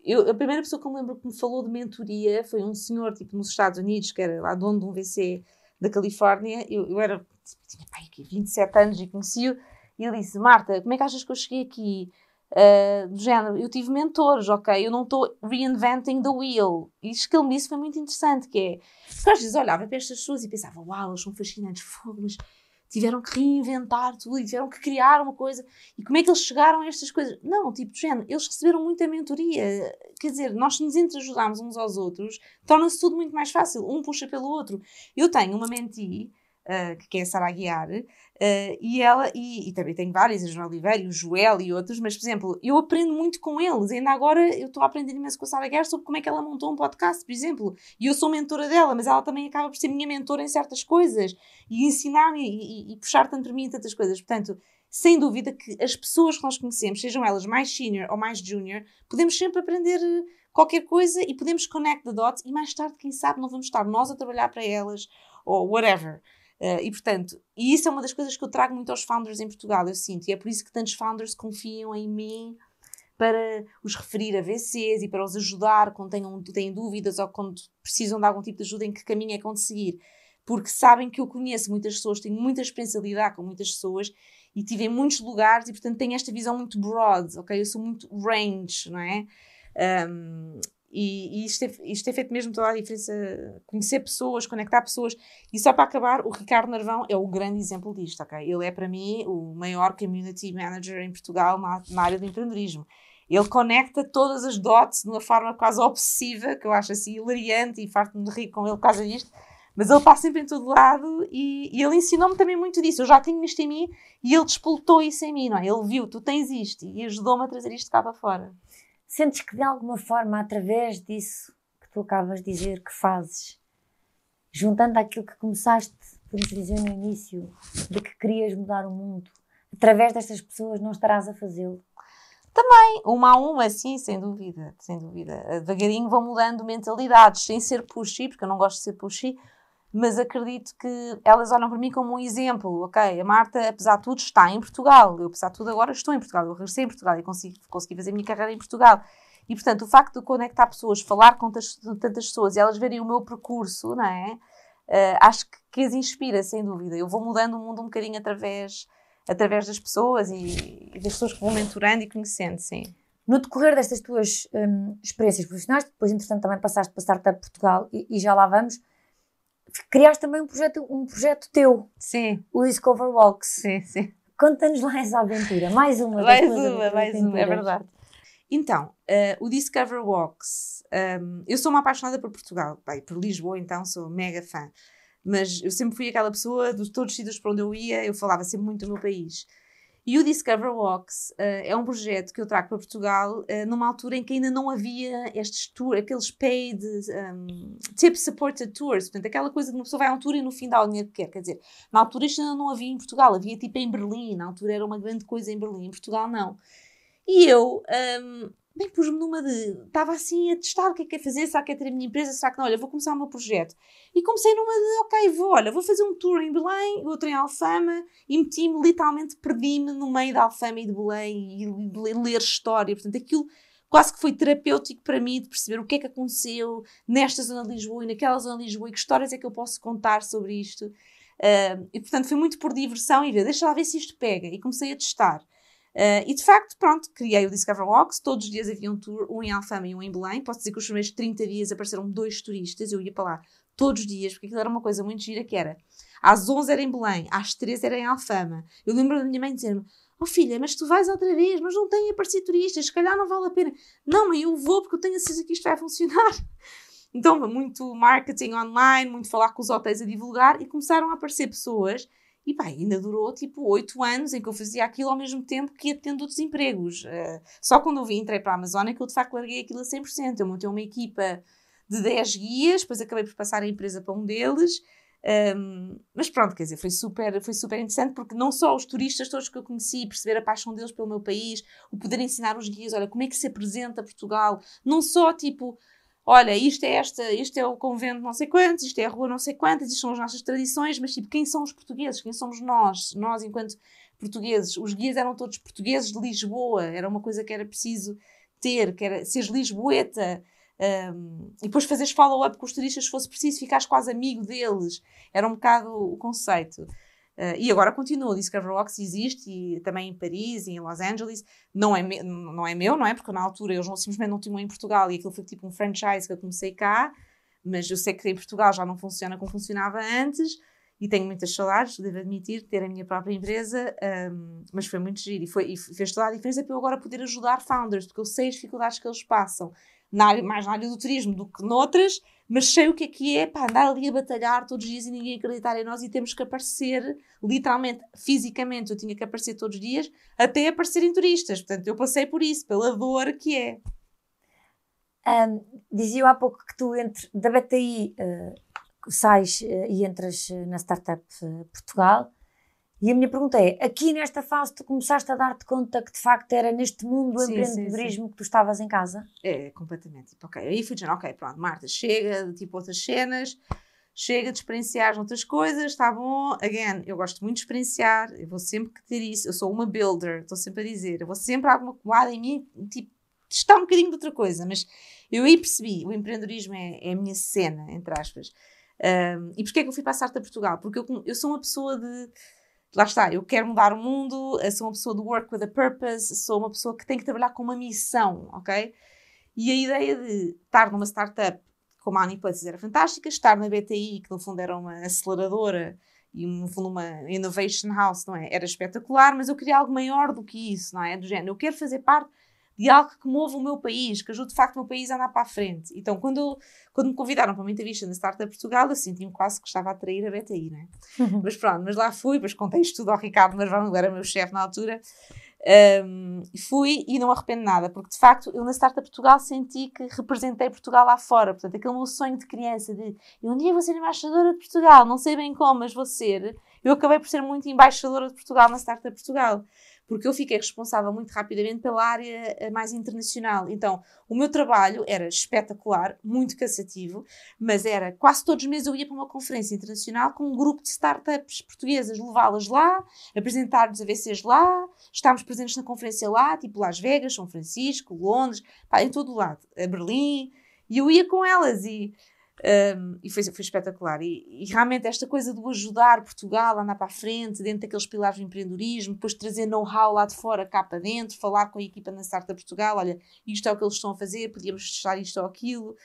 Eu, a primeira pessoa que eu me lembro que me falou de mentoria foi um senhor, tipo, nos Estados Unidos, que era lá dono de um VC da Califórnia. Eu, eu era, tipo, tinha pai, 27 anos e conheci-o. E ele disse: Marta, como é que achas que eu cheguei aqui? Uh, do género, eu tive mentores, ok? Eu não estou reinventing the wheel. E isto que ele me disse foi muito interessante, que é, às vezes olhava para estas pessoas e pensava, uau, eles são fascinantes, fogo, mas tiveram que reinventar tudo e tiveram que criar uma coisa. E como é que eles chegaram a estas coisas? Não, tipo, do género, eles receberam muita mentoria. Quer dizer, nós nos entreajudarmos uns aos outros, torna-se tudo muito mais fácil. Um puxa pelo outro. Eu tenho uma mentee uh, que é a Sara Aguiar, uh, e ela, e, e, também tenho várias, a Joana Oliveira, o Joel e outros, mas, por exemplo, eu aprendo muito com eles, ainda agora eu estou a aprender imenso com a Sara Aguiar sobre como é que ela montou um podcast, por exemplo, e eu sou mentora dela, mas ela também acaba por ser minha mentora em certas coisas, e ensinar-me e, e, e puxar tanto para mim em tantas coisas, portanto, sem dúvida que as pessoas que nós conhecemos, sejam elas mais senior ou mais junior, podemos sempre aprender qualquer coisa e podemos connect the dots e mais tarde, quem sabe, não vamos estar nós a trabalhar para elas ou whatever. Uh, e portanto, e isso é uma das coisas que eu trago muito aos founders em Portugal, eu sinto, e é por isso que tantos founders confiam em mim para os referir a VCs e para os ajudar quando tenham, têm dúvidas ou quando precisam de algum tipo de ajuda em que caminho é que de seguir. Porque sabem que eu conheço muitas pessoas, tenho muita experiência de lidar com muitas pessoas e tive em muitos lugares e, portanto, tenho esta visão muito broad, ok? Eu sou muito range, não é? Um, e, e isto, é, isto é feito mesmo toda a diferença. Conhecer pessoas, conectar pessoas. E só para acabar, o Ricardo Narvão é o grande exemplo disto, ok? Ele é para mim o maior community manager em Portugal na, na área do empreendedorismo. Ele conecta todas as dots de uma forma quase obsessiva, que eu acho assim hilariante e farto-me de rir com ele por causa disto. Mas ele passa sempre em todo lado e, e ele ensinou-me também muito disso. Eu já tinha isto em mim e ele despoltou isso em mim, não é? Ele viu, tu tens isto e ajudou-me a trazer isto cá para fora. Sentes que de alguma forma, através disso que tu acabas de dizer que fazes, juntando aquilo que começaste, podemos dizer no início, de que querias mudar o mundo, através destas pessoas não estarás a fazê-lo? Também, uma a uma, sim, sem dúvida, sem dúvida. Devagarinho vão mudando mentalidades, sem ser pushy, porque eu não gosto de ser pushy, mas acredito que elas olham para mim como um exemplo. Ok, a Marta, apesar de tudo, está em Portugal. Eu, apesar de tudo, agora estou em Portugal. Eu regressei em Portugal e consegui, consegui fazer a minha carreira em Portugal. E, portanto, o facto de conectar pessoas, falar com tantas, pessoas e elas verem o meu percurso, não é? Uh, acho que, que as inspira, sem dúvida. Eu vou mudando o mundo um bocadinho através, através das pessoas e, e das pessoas que vou mentorando e conhecendo, sim. No decorrer destas tuas um, experiências profissionais, depois, entretanto, também passaste para Startup Portugal e, e já lá vamos, criaste também um projeto, um projeto teu. Sim. O Discover Walks. Sim, sim. Conta-nos lá essa aventura. Mais uma. Mais uma, mais uma, é verdade. Então, uh, o Discover Walks, um, eu sou uma apaixonada por Portugal, bem, por Lisboa, então sou mega fã. Mas eu sempre fui aquela pessoa, de todos os sítios para onde eu ia, eu falava sempre muito do meu país. E o Discover Walks uh, é um projeto que eu trago para Portugal uh, numa altura em que ainda não havia estes tours, aqueles paid um, tip supported tours, portanto, aquela coisa de uma pessoa vai a um tour e no fim dá o dinheiro que quer. Quer dizer, na altura isto ainda não havia em Portugal, havia tipo em Berlim, na altura era uma grande coisa em Berlim, em Portugal não. E eu, um, bem, pus-me numa de. Estava assim a testar o que é que é fazer, será que é ter a minha empresa, será que não? Olha, vou começar o meu projeto. E comecei numa de, ok, vou, olha, vou fazer um tour em Belém, outro em Alfama, e meti-me, literalmente, perdi-me no meio da Alfama e de Belém e ler história. Portanto, aquilo quase que foi terapêutico para mim de perceber o que é que aconteceu nesta zona de Lisboa e naquela zona de Lisboa e que histórias é que eu posso contar sobre isto. Uh, e portanto foi muito por diversão e ver, deixa lá ver se isto pega. E comecei a testar. Uh, e de facto, pronto, criei o Discover Walks, todos os dias havia um tour, um em Alfama e um em Belém. Posso dizer que os primeiros 30 dias apareceram dois turistas, eu ia para lá todos os dias, porque aquilo era uma coisa muito gira que era. Às 11 era em Belém, às 13 era em Alfama. Eu lembro da minha mãe dizer-me, oh filha, mas tu vais outra vez, mas não tem aparecido turistas, se calhar não vale a pena. Não, mas eu vou porque eu tenho a certeza que isto vai funcionar. Então, muito marketing online, muito falar com os hotéis a divulgar e começaram a aparecer pessoas e pá, ainda durou tipo oito anos em que eu fazia aquilo ao mesmo tempo que ia tendo outros empregos. Uh, só quando eu entrei para a Amazônia que eu de facto larguei aquilo a 100%. Eu montei uma equipa de 10 guias, depois acabei por passar a empresa para um deles. Um, mas pronto, quer dizer, foi super, foi super interessante porque não só os turistas todos que eu conheci, perceber a paixão deles pelo meu país, o poder ensinar os guias, olha, como é que se apresenta Portugal, não só tipo olha, isto é esta, isto é o convento não sei quantos, isto é a rua não sei quantas, isto são as nossas tradições, mas tipo, quem são os portugueses? Quem somos nós? Nós, enquanto portugueses, os guias eram todos portugueses de Lisboa, era uma coisa que era preciso ter, que era seres lisboeta, um, e depois fazeres follow-up com os turistas se fosse preciso, ficares quase amigo deles, era um bocado o conceito. Uh, e agora continua, o Discover Rocks existe e também em Paris e em Los Angeles. Não é, me, não é meu, não é? Porque na altura não, simplesmente não tinham em Portugal e aquilo foi tipo um franchise que eu comecei cá. Mas eu sei que em Portugal já não funciona como funcionava antes e tenho muitas saudades, devo admitir, ter a minha própria empresa. Um, mas foi muito giro e, foi, e fez toda a diferença para eu agora poder ajudar founders, porque eu sei as dificuldades que eles passam na área, mais na área do turismo do que noutras, mas sei o que é que é para andar ali a batalhar todos os dias e ninguém acreditar em nós e temos que aparecer, literalmente, fisicamente, eu tinha que aparecer todos os dias, até aparecerem turistas. Portanto, eu passei por isso, pela dor que é. Um, dizia há pouco que tu, entre, da BTI, uh, sais uh, e entras uh, na Startup Portugal. E a minha pergunta é: aqui nesta fase tu começaste a dar-te conta que de facto era neste mundo do sim, empreendedorismo sim, sim. que tu estavas em casa? É, completamente. Tipo, ok, aí fui dizendo: ok, pronto, Marta, chega de tipo outras cenas, chega de experienciar outras coisas, está bom. Again, eu gosto muito de experienciar, eu vou sempre ter isso. Eu sou uma builder, estou sempre a dizer, eu vou sempre alguma coisa em mim, tipo, testar um bocadinho de outra coisa, mas eu aí percebi: o empreendedorismo é, é a minha cena, entre aspas. Um, e porquê é que eu fui para a Portugal? Porque eu, eu sou uma pessoa de lá está, eu quero mudar o mundo, sou uma pessoa do work with a purpose, sou uma pessoa que tem que trabalhar com uma missão, ok? E a ideia de estar numa startup como a Aniplaces era fantástica, estar na BTI, que no fundo era uma aceleradora e no fundo uma innovation house, não é? Era espetacular, mas eu queria algo maior do que isso, não é? Do género, eu quero fazer parte de algo que mova o meu país, que ajude de facto o meu país a andar para a frente. Então, quando, quando me convidaram para uma entrevista na Startup Portugal, eu senti-me quase que estava a trair a BTI, né? Uhum. Mas pronto, mas lá fui, depois contei isto tudo ao Ricardo Marvão, ele era meu chefe na altura. Um, fui e não arrependo nada, porque de facto eu na Startup Portugal senti que representei Portugal lá fora. Portanto, aquele meu sonho de criança de eu um dia vou ser embaixadora de Portugal, não sei bem como, mas vou ser. Eu acabei por ser muito embaixadora de Portugal na Startup Portugal porque eu fiquei responsável muito rapidamente pela área eh, mais internacional. Então, o meu trabalho era espetacular, muito cansativo, mas era quase todos os meses eu ia para uma conferência internacional com um grupo de startups portuguesas, levá-las lá, apresentar-nos a VCs lá, estávamos presentes na conferência lá, tipo Las Vegas, São Francisco, Londres, pá, em todo o lado, a Berlim, e eu ia com elas e um, e foi, foi espetacular. E, e, realmente esta coisa de ajudar Portugal a andar para a frente, dentro daqueles pilares do empreendedorismo, depois trazer know-how lá de fora, cá para dentro, falar com a equipa na Startup Portugal, olha, isto é o que eles estão a fazer, podíamos testar isto ou aquilo.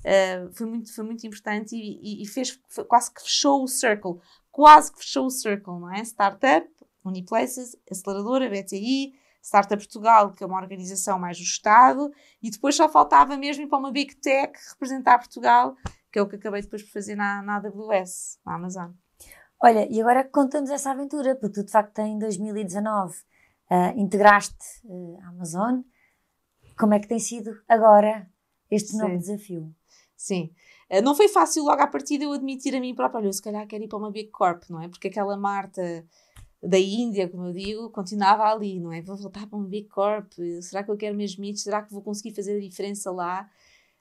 Uh, foi, muito, foi muito importante e, e, e fez, quase que fechou o circle. Quase que fechou o circle, não é? Startup, Uniplaces, Aceleradora, BTI, Startup Portugal, que é uma organização mais do Estado, e depois só faltava mesmo ir para uma Big Tech representar Portugal que é o que acabei depois por fazer na, na AWS, na Amazon. Olha, e agora conta-nos essa aventura, porque tu de facto em 2019 uh, eh, integraste uh, a Amazon. Como é que tem sido agora este Sim. novo desafio? Sim. Uh, não foi fácil logo à partida eu admitir a mim própria, olha, se calhar quero ir para uma Big Corp, não é? Porque aquela Marta da Índia, como eu digo, continuava ali, não é? Vou voltar para uma Big Corp, será que eu quero mesmo isso? Será que vou conseguir fazer a diferença lá?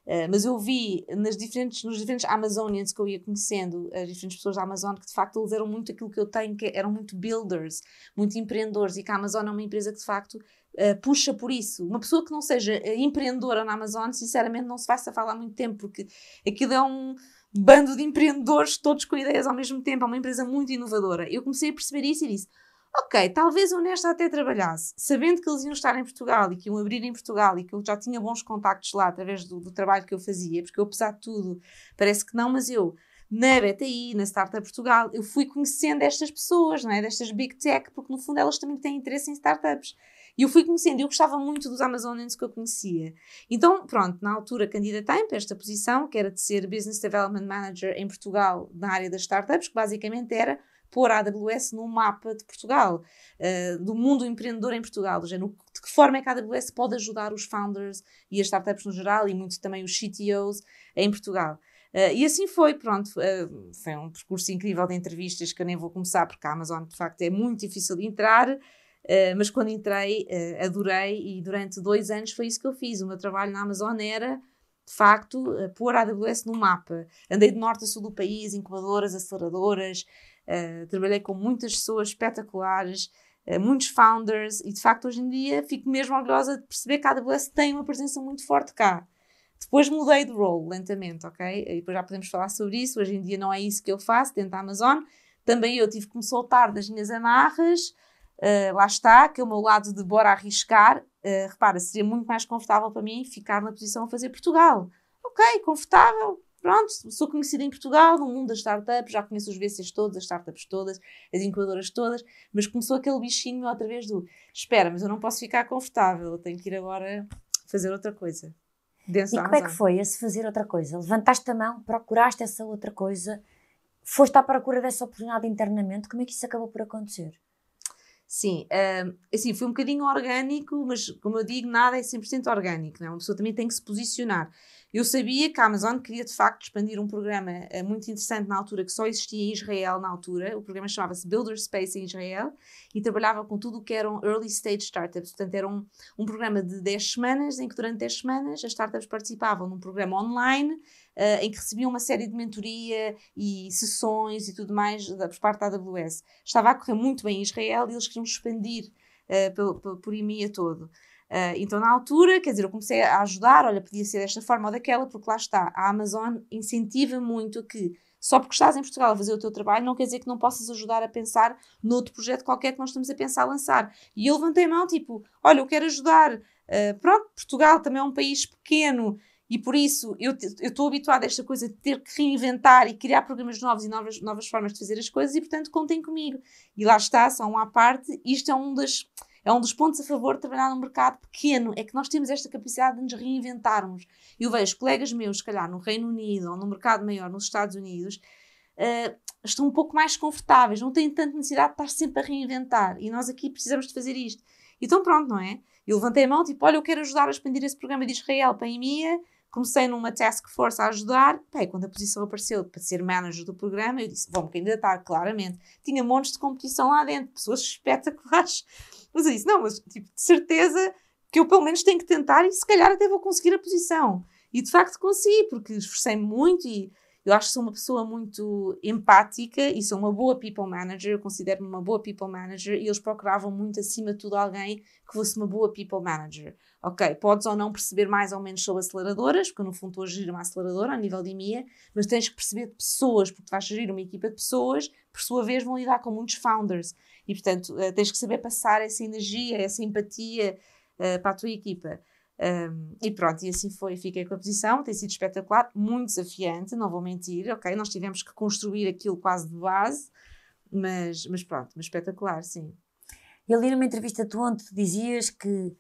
Uh, mas eu vi nas diferentes, nos diferentes Amazonians que eu ia conhecendo, as diferentes pessoas da Amazon, que de facto eles eram muito aquilo que eu tenho, que eram muito builders, muito empreendedores, e que a Amazon é uma empresa que de facto uh, puxa por isso. Uma pessoa que não seja empreendedora na Amazon, sinceramente, não se safar lá muito tempo, porque aquilo é um bando de empreendedores, todos com ideias ao mesmo tempo, é uma empresa muito inovadora. Eu comecei a perceber isso e disse Ok, talvez o Nesta até trabalhasse, sabendo que eles iam estar em Portugal e que iam abrir em Portugal e que eu já tinha bons contactos lá através do, do trabalho que eu fazia, porque eu, apesar de tudo, parece que não, mas eu, na BTI, na Startup Portugal, eu fui conhecendo estas pessoas, não é? destas Big Tech, porque no fundo elas também têm interesse em startups. E eu fui conhecendo, eu gostava muito dos Amazonians que eu conhecia. Então, pronto, na altura candidatei para esta posição, que era de ser Business Development Manager em Portugal, na área das startups, que basicamente era pôr a AWS no mapa de Portugal, uh, do mundo empreendedor em Portugal, de que forma é que a AWS pode ajudar os founders e as startups no geral e muito também os CTOs em Portugal. Uh, e assim foi, pronto, uh, foi um percurso incrível de entrevistas que eu nem vou começar porque a Amazon de facto é muito difícil de entrar, uh, mas quando entrei adorei e durante dois anos foi isso que eu fiz. O meu trabalho na Amazon era de facto pôr a AWS no mapa. Andei de norte a sul do país, incubadoras, aceleradoras, Uh, trabalhei com muitas pessoas espetaculares, uh, muitos founders, e de facto hoje em dia fico mesmo orgulhosa de perceber que a AWS tem uma presença muito forte cá. Depois mudei de role lentamente, ok? E depois já podemos falar sobre isso. Hoje em dia não é isso que eu faço dentro da Amazon. Também eu tive que me soltar das minhas amarras. Uh, lá está, que é o meu lado de bora arriscar. Repara, seria muito mais confortável para mim ficar na posição a fazer Portugal. Ok, confortável, Pronto, sou conhecida em Portugal, no mundo das startups, já conheço os VCs todos, as startups todas, as incubadoras todas, mas começou aquele bichinho outra vez do espera, mas eu não posso ficar confortável, eu tenho que ir agora fazer outra coisa. e como é que foi esse fazer outra coisa? Levantaste a mão, procuraste essa outra coisa, foste à procura dessa oportunidade internamente, como é que isso acabou por acontecer? Sim, uh, assim, foi um bocadinho orgânico, mas como eu digo, nada é 100% orgânico, não é? Uma pessoa também tem que se posicionar. Eu sabia que a Amazon queria de facto expandir um programa uh, muito interessante na altura, que só existia em Israel na altura. O programa chamava-se Builder Space em Israel e trabalhava com tudo o que eram early stage startups. Portanto, era um, um programa de 10 semanas, em que durante 10 semanas as startups participavam num programa online uh, em que recebiam uma série de mentoria e sessões e tudo mais da, por parte da AWS. Estava a correr muito bem em Israel e eles queriam expandir uh, por, por, por IMIA todo. Uh, então, na altura, quer dizer, eu comecei a ajudar, olha, podia ser desta forma ou daquela, porque lá está, a Amazon incentiva muito que só porque estás em Portugal a fazer o teu trabalho, não quer dizer que não possas ajudar a pensar noutro projeto qualquer que nós estamos a pensar a lançar. E eu levantei a mão, tipo, olha, eu quero ajudar. Uh, pronto, Portugal também é um país pequeno e por isso eu estou habituada a esta coisa de ter que reinventar e criar programas novos e novas, novas formas de fazer as coisas e, portanto, contem comigo. E lá está, um à parte, isto é um, das, é um dos pontos a favor de trabalhar num mercado pequeno, é que nós temos esta capacidade de nos reinventarmos. Eu vejo colegas meus, se calhar, no Reino Unido ou no mercado maior, nos Estados Unidos, uh, estão um pouco mais confortáveis, não têm tanta necessidade de estar sempre a reinventar. E nós aqui precisamos de fazer isto. Então, pronto, não é? Eu levantei a mão, tipo, olha, eu quero ajudar a expandir esse programa de Israel para a EMEA, comecei numa task force a ajudar. Bem, quando a posição apareceu para ser manager do programa, eu disse: vou-me candidatar, claramente. Tinha montes de competição lá dentro, pessoas espetaculares. Mas eu disse, não, mas tipo, de certeza que eu pelo menos tenho que tentar e se calhar até vou conseguir a posição. E de facto consegui, porque esforcei-me muito e eu acho que sou uma pessoa muito empática e sou uma boa people manager, eu considero-me uma boa people manager e eles procuravam muito acima de tudo alguém que fosse uma boa people manager. Ok, podes ou não perceber mais ou menos sobre aceleradoras, porque no fundo estou a gerir uma aceleradora a nível de IMIA, mas tens que perceber de pessoas, porque tu vais gerir uma equipa de pessoas, por sua vez vão lidar com muitos founders e portanto eh, tens que saber passar essa energia, essa empatia uh, para a tua equipa. Um, e pronto, e assim foi, fiquei com a posição, tem sido espetacular, muito desafiante, não vou mentir, ok? Nós tivemos que construir aquilo quase de base, mas, mas pronto, mas espetacular, sim. Eu li numa entrevista tu onde tu dizias que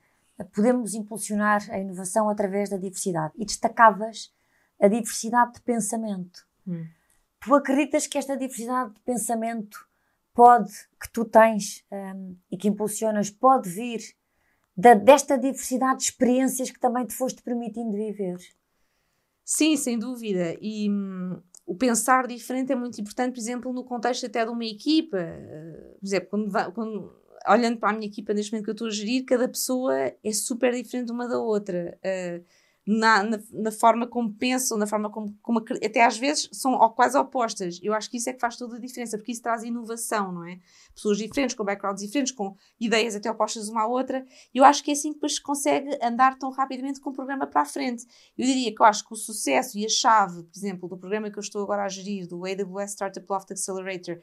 podemos impulsionar a inovação através da diversidade e destacavas a diversidade de pensamento. Hum. Tu acreditas que esta diversidade de pensamento pode, que tu tens um, e que impulsionas, pode vir da, desta diversidade de experiências que também te foste permitindo viver. Sim, sem dúvida. E hum, o pensar diferente é muito importante, por exemplo, no contexto até de uma equipa. Uh, por exemplo, quando, quando, olhando para a minha equipa neste momento que eu estou a gerir, cada pessoa é super diferente uma da outra. Uh, na, na, na, forma como pensam, na forma como, como, até às vezes são quase opostas. Eu acho que isso é que faz toda a diferença, porque isso traz inovação, não é? Pessoas diferentes, com backgrounds diferentes, com ideias até opostas uma à outra. Eu acho que é assim que depois se consegue andar tão rapidamente com o programa para a frente. Eu diria que eu acho que o sucesso e a chave, por exemplo, do programa que eu estou agora a gerir, do AWS Startup Loft Accelerator,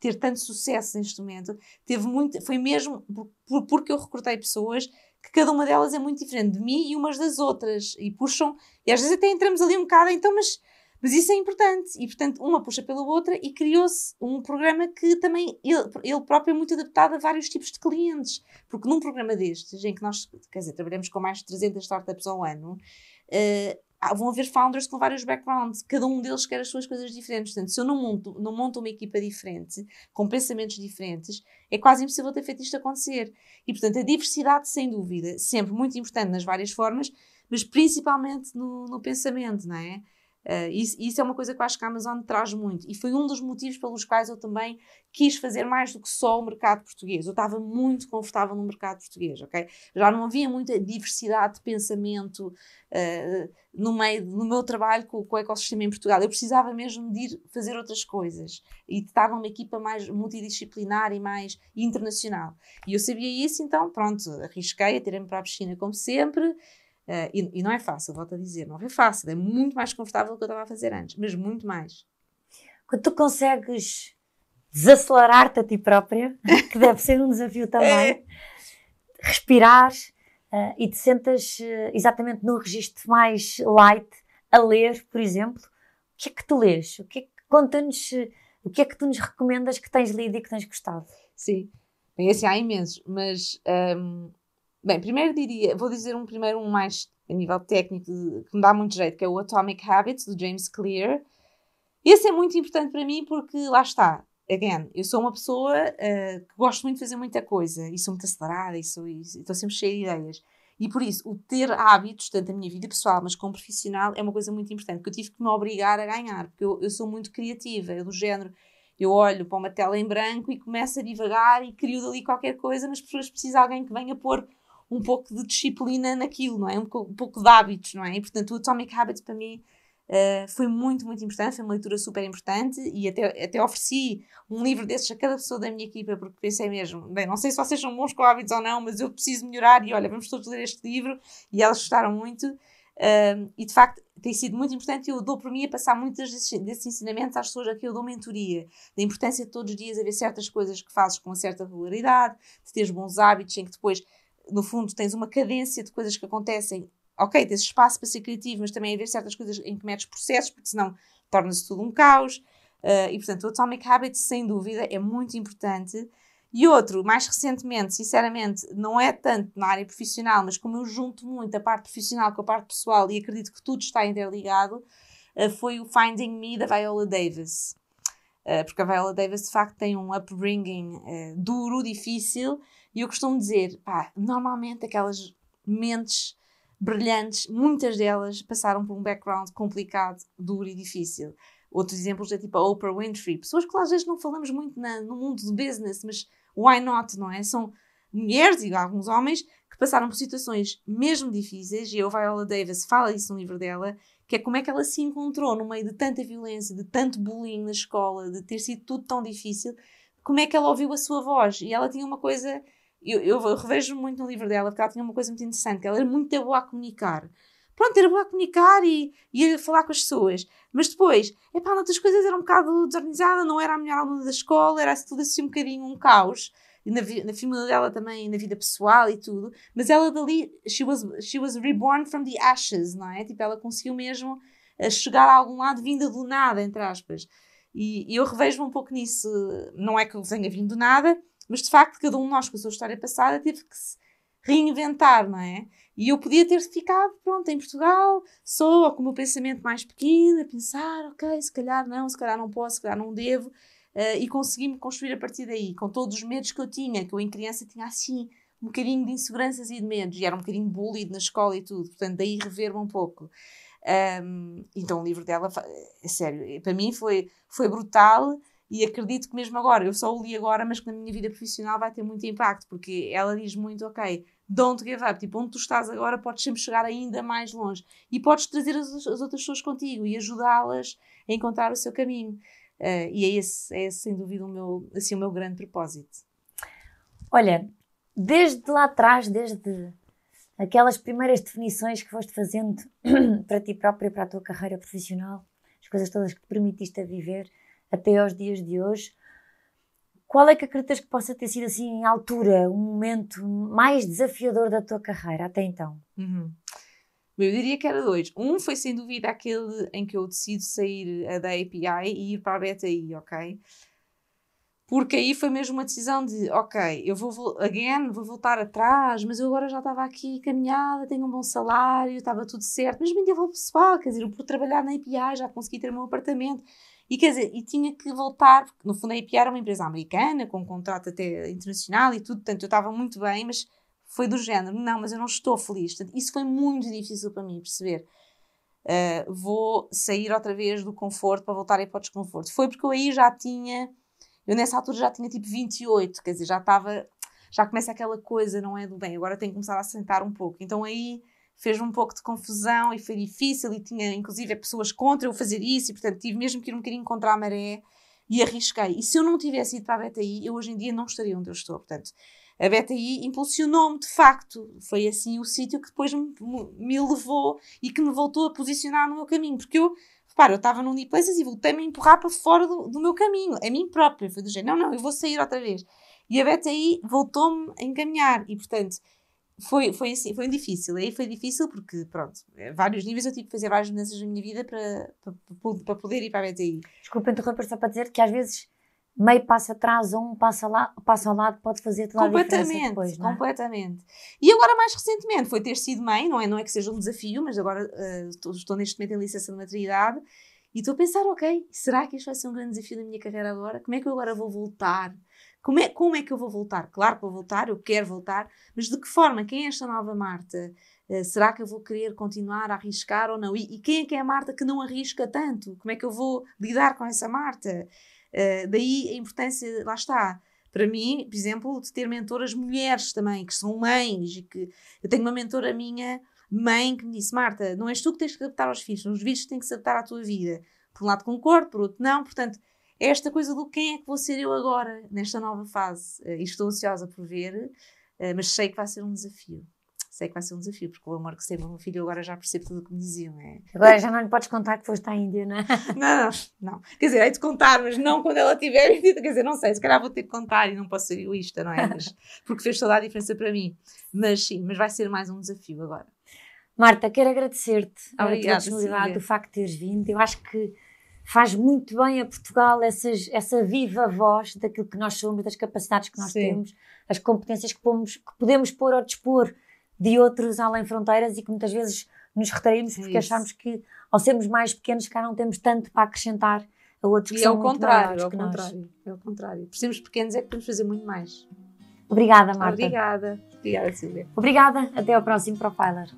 ter tanto sucesso neste momento, teve muito, foi mesmo por, por, porque eu recrutei pessoas que cada uma delas é muito diferente de mim e umas das outras e puxam, e às vezes até entramos ali um bocado, então, mas, mas isso é importante, e portanto uma puxa pela outra e criou-se um programa que também ele, ele próprio é muito adaptado a vários tipos de clientes, porque num programa destes, em que nós, quer dizer, trabalhamos com mais de 300 startups ao ano, uh, vão haver founders com vários backgrounds, cada um deles quer as suas coisas diferentes. Portanto, se eu não monto, não monto uma equipa diferente, com pensamentos diferentes, é quase impossível ter feito isto acontecer. E, portanto, a diversidade, sem dúvida, sempre muito importante nas várias formas, mas principalmente no, no pensamento, não é? Uh, isso, isso, é uma coisa que eu acho que a Amazon traz muito e foi um dos motivos pelos quais eu também quis fazer mais do que só o mercado português. Eu estava muito confortável no mercado português, ok? Já não havia muita diversidade de pensamento uh, no meio no meu trabalho com, com, o ecossistema em Portugal. Eu precisava mesmo de ir fazer outras coisas e de estar numa equipa mais multidisciplinar e mais internacional. E eu sabia isso, então pronto, arrisquei, atirei-me para a piscina como sempre. Uh, e, e, não é fácil, volto a dizer, não é fácil, é muito mais confortável do que eu estava a fazer antes, mas muito mais. Quando tu consegues desacelerar-te a ti própria, que deve ser um desafio também, é. respirar uh, e te sentas uh, exatamente no registro mais light a ler, por exemplo, o que é que tu lês? O que é que, conta-nos, o que é que tu nos recomendas que tens lido e que tens gostado? Sim, bem, assim há imensos, mas um, Bem, primeiro diria, vou dizer um primeiro um mais a nível técnico que me dá muito jeito, que é o Atomic Habits, do James Clear. Esse é muito importante para mim porque, lá está, again, eu sou uma pessoa uh, que gosto muito de fazer muita coisa e sou muito acelerada e estou sempre cheia de ideias. E por isso, o ter hábitos, tanto na minha vida pessoal, mas como profissional, é uma coisa muito importante, que eu tive que me obrigar a ganhar, porque eu, eu sou muito criativa, eu do género, eu olho para uma tela em branco e começo a divagar e crio dali qualquer coisa, mas depois precisa alguém que venha pôr um pouco de disciplina naquilo, não é? Um um pouco de hábitos, não é? E portanto, o Atomic Habits para mim uh, foi muito, muito importante, foi uma leitura super importante e até, até ofereci um livro desses a cada pessoa da minha equipa, porque pensei mesmo, bem, não sei se vocês são bons com hábitos ou não, mas eu preciso melhorar e olha, vamos todos ler este livro e elas gostaram muito. Uh, e de facto tem sido muito importante e eu dou por mim a passar muitos desses ensinamentos às pessoas a que eu dou mentoria, da importância de todos os dias haver certas coisas que fazes com uma certa regularidade, de teres bons hábitos em que depois no fundo, tens uma cadência de coisas que acontecem. Ok, tens espaço para ser criativo, mas também haver certas coisas em que metes processos, porque senão torna-se tudo um caos. Uh, e, portanto, o Atomic Habits, sem dúvida, é muito importante. E outro, mais recentemente, sinceramente, não é tanto na área profissional, mas como eu junto muito a parte profissional com a parte pessoal e acredito que tudo está interligado, uh, foi o Finding Me da Viola Davis. Uh, porque a Viola Davis, de facto, tem um upbringing duro, difícil, e eu costumo dizer, pá, normalmente aquelas mentes brilhantes, muitas delas passaram por um background complicado, duro e difícil. Outros exemplos é tipo a Oprah Winfrey, pessoas que às vezes não falamos muito na, no mundo do business, mas why not, não é? São mulheres e alguns homens que passaram por situações mesmo difíceis, e a Viola Davis fala isso no livro dela, que é como é que ela se encontrou no meio de tanta violência, de tanto bullying na escola, de ter sido tudo tão difícil, como é que ela ouviu a sua voz. E ela tinha uma coisa, eu, eu revejo muito no livro dela, porque ela tinha uma coisa muito interessante, que ela era muito boa a comunicar. Pronto, era boa a comunicar e, e a falar com as pessoas. Mas depois, epá, outras coisas era um bocado desorganizada, não era a melhor aluna da escola, era tudo assim um bocadinho um caos na, na família dela também, na vida pessoal e tudo, mas ela dali, she was, she was reborn from the ashes, não é? Tipo, ela conseguiu mesmo eh, chegar a algum lado vinda do nada, entre aspas. E, e eu revejo-me um pouco nisso, não é que eu tenha vindo do nada, mas de facto cada um de nós com a sua história passada teve que se reinventar, não é? E eu podia ter ficado, pronto, em Portugal, só com o meu pensamento mais pequeno, a pensar, ok, se calhar não, se calhar não posso, se calhar não devo, uh, e consegui-me construir a partir daí, com todos os medos que eu tinha, que eu em criança tinha assim um bocadinho de inseguranças e de medos, e era um bocadinho bullied na escola e tudo, portanto daí rever-me um pouco. Um, então o livro dela, é sério, para mim foi, foi brutal e acredito que mesmo agora, eu só o li agora, mas que na minha vida profissional vai ter muito impacto, porque ela diz muito, ok, don't give up, tipo, onde tu estás agora podes sempre chegar ainda mais longe e podes trazer as, as outras pessoas contigo e ajudá-las a encontrar o seu caminho. Uh, e é esse, é esse, sem dúvida, o meu, assim, o meu grande propósito. Olha, desde lá atrás, desde aquelas primeiras definições que foste fazendo para ti própria, para a tua carreira profissional, as coisas todas que te permitiste a viver até aos dias de hoje, qual é que acreditas que possa ter sido assim, em altura, um momento mais desafiador da tua carreira até então? Uhum. Eu diria que era dois. Um foi sem dúvida aquele em que eu decido sair da API e ir para a BTI, ok? Porque aí foi mesmo uma decisão de, ok, eu vou, again, vou voltar atrás, mas eu agora já estava aqui caminhada, tenho um bom salário, estava tudo certo, mas me nível pessoal, quer dizer, por trabalhar na API já consegui ter o meu apartamento. E quer dizer, e tinha que voltar, porque no fundo a API era uma empresa americana, com um contrato até internacional e tudo, portanto eu estava muito bem, mas foi do género, não, mas eu não estou feliz. Isso foi muito difícil para mim perceber. Uh, vou sair outra vez do conforto para voltar a ir para o desconforto. Foi porque eu aí já tinha, eu nessa altura já tinha tipo 28, quer dizer, já estava, já começa aquela coisa, não é do bem, agora tenho que começar a sentar um pouco. Então aí fez um pouco de confusão e foi difícil e tinha inclusive pessoas contra eu fazer isso e portanto tive mesmo que ir um bocadinho contra a maré e arrisquei. E se eu não tivesse ido para a BTI, eu hoje em dia não estaria onde eu estou. Portanto, a BTI impulsionou-me de facto. Foi assim o sítio que depois me, me, levou e que me voltou a posicionar no meu caminho. Porque eu, repara, eu estava no Uniplaces e voltei-me a empurrar para fora do, do, meu caminho, a mim própria. Foi do jeito, não, não, eu vou sair outra vez. E a BTI voltou-me a encaminhar. E portanto, foi, foi assim, foi difícil. Aí foi difícil porque, pronto, a vários níveis eu tive que fazer várias mudanças na minha vida para, para, para poder ir para a BTI. Desculpa interromper só para dizer que às vezes meio passo atrás ou um passo, lá, passo ao lado pode fazer toda a diferença depois, não é? Completamente. E agora mais recentemente foi ter sido mãe, não é, não é que seja um desafio, mas agora uh, estou, estou, neste momento em licença de maternidade e estou a pensar, ok, será que isto vai ser um grande desafio da minha carreira agora? Como é que eu agora vou voltar? Como é, como é que eu vou voltar? Claro que vou voltar, eu quero voltar, mas de que forma? Quem é esta nova Marta? Uh, será que eu vou querer continuar a arriscar ou não? E, e quem é que é a Marta que não arrisca tanto? Como é que eu vou lidar com essa Marta? Uh, daí a importância, lá está, para mim, por exemplo, de ter mentoras mulheres também, que são mães, e que eu tenho uma mentora minha, mãe, que me disse: Marta, não és tu que tens que adaptar aos filhos, os filhos têm que se adaptar à tua vida. Por um lado concordo, por outro não, portanto, é esta coisa do quem é que vou ser eu agora, nesta nova fase. Uh, e estou ansiosa por ver, uh, mas sei que vai ser um desafio sei que vai ser um desafio, porque o amor que sei do meu filho agora já percebo tudo o que me diziam. É... Agora já não lhe podes contar que foste à Índia, não é? Não, não, Quer dizer, hei de contar, mas não quando ela tiver. Quer dizer, não sei, se calhar vou ter que contar e não posso ser egoísta, não é? Mas, porque fez toda a diferença para mim. Mas sim, mas vai ser mais um desafio agora. Marta, quero agradecer-te a tua disponibilidade, o facto de teres vindo. Eu acho que faz muito bem a Portugal essas, essa viva voz daquilo que nós somos, das capacidades que nós Sim. temos, as competências que, pomos, que podemos pôr ao dispor de outros além fronteiras e que muitas vezes nos retraímos porque é achamos que, ao sermos mais pequenos, cá não temos tanto para acrescentar a outros que e são muito contrário, ao contrário, é o contrário. Por sermos pequenos é que podemos fazer muito mais. Obrigada, Marta. Obrigada. Obrigada, Silvia. Obrigada. Até ao próximo Profiler.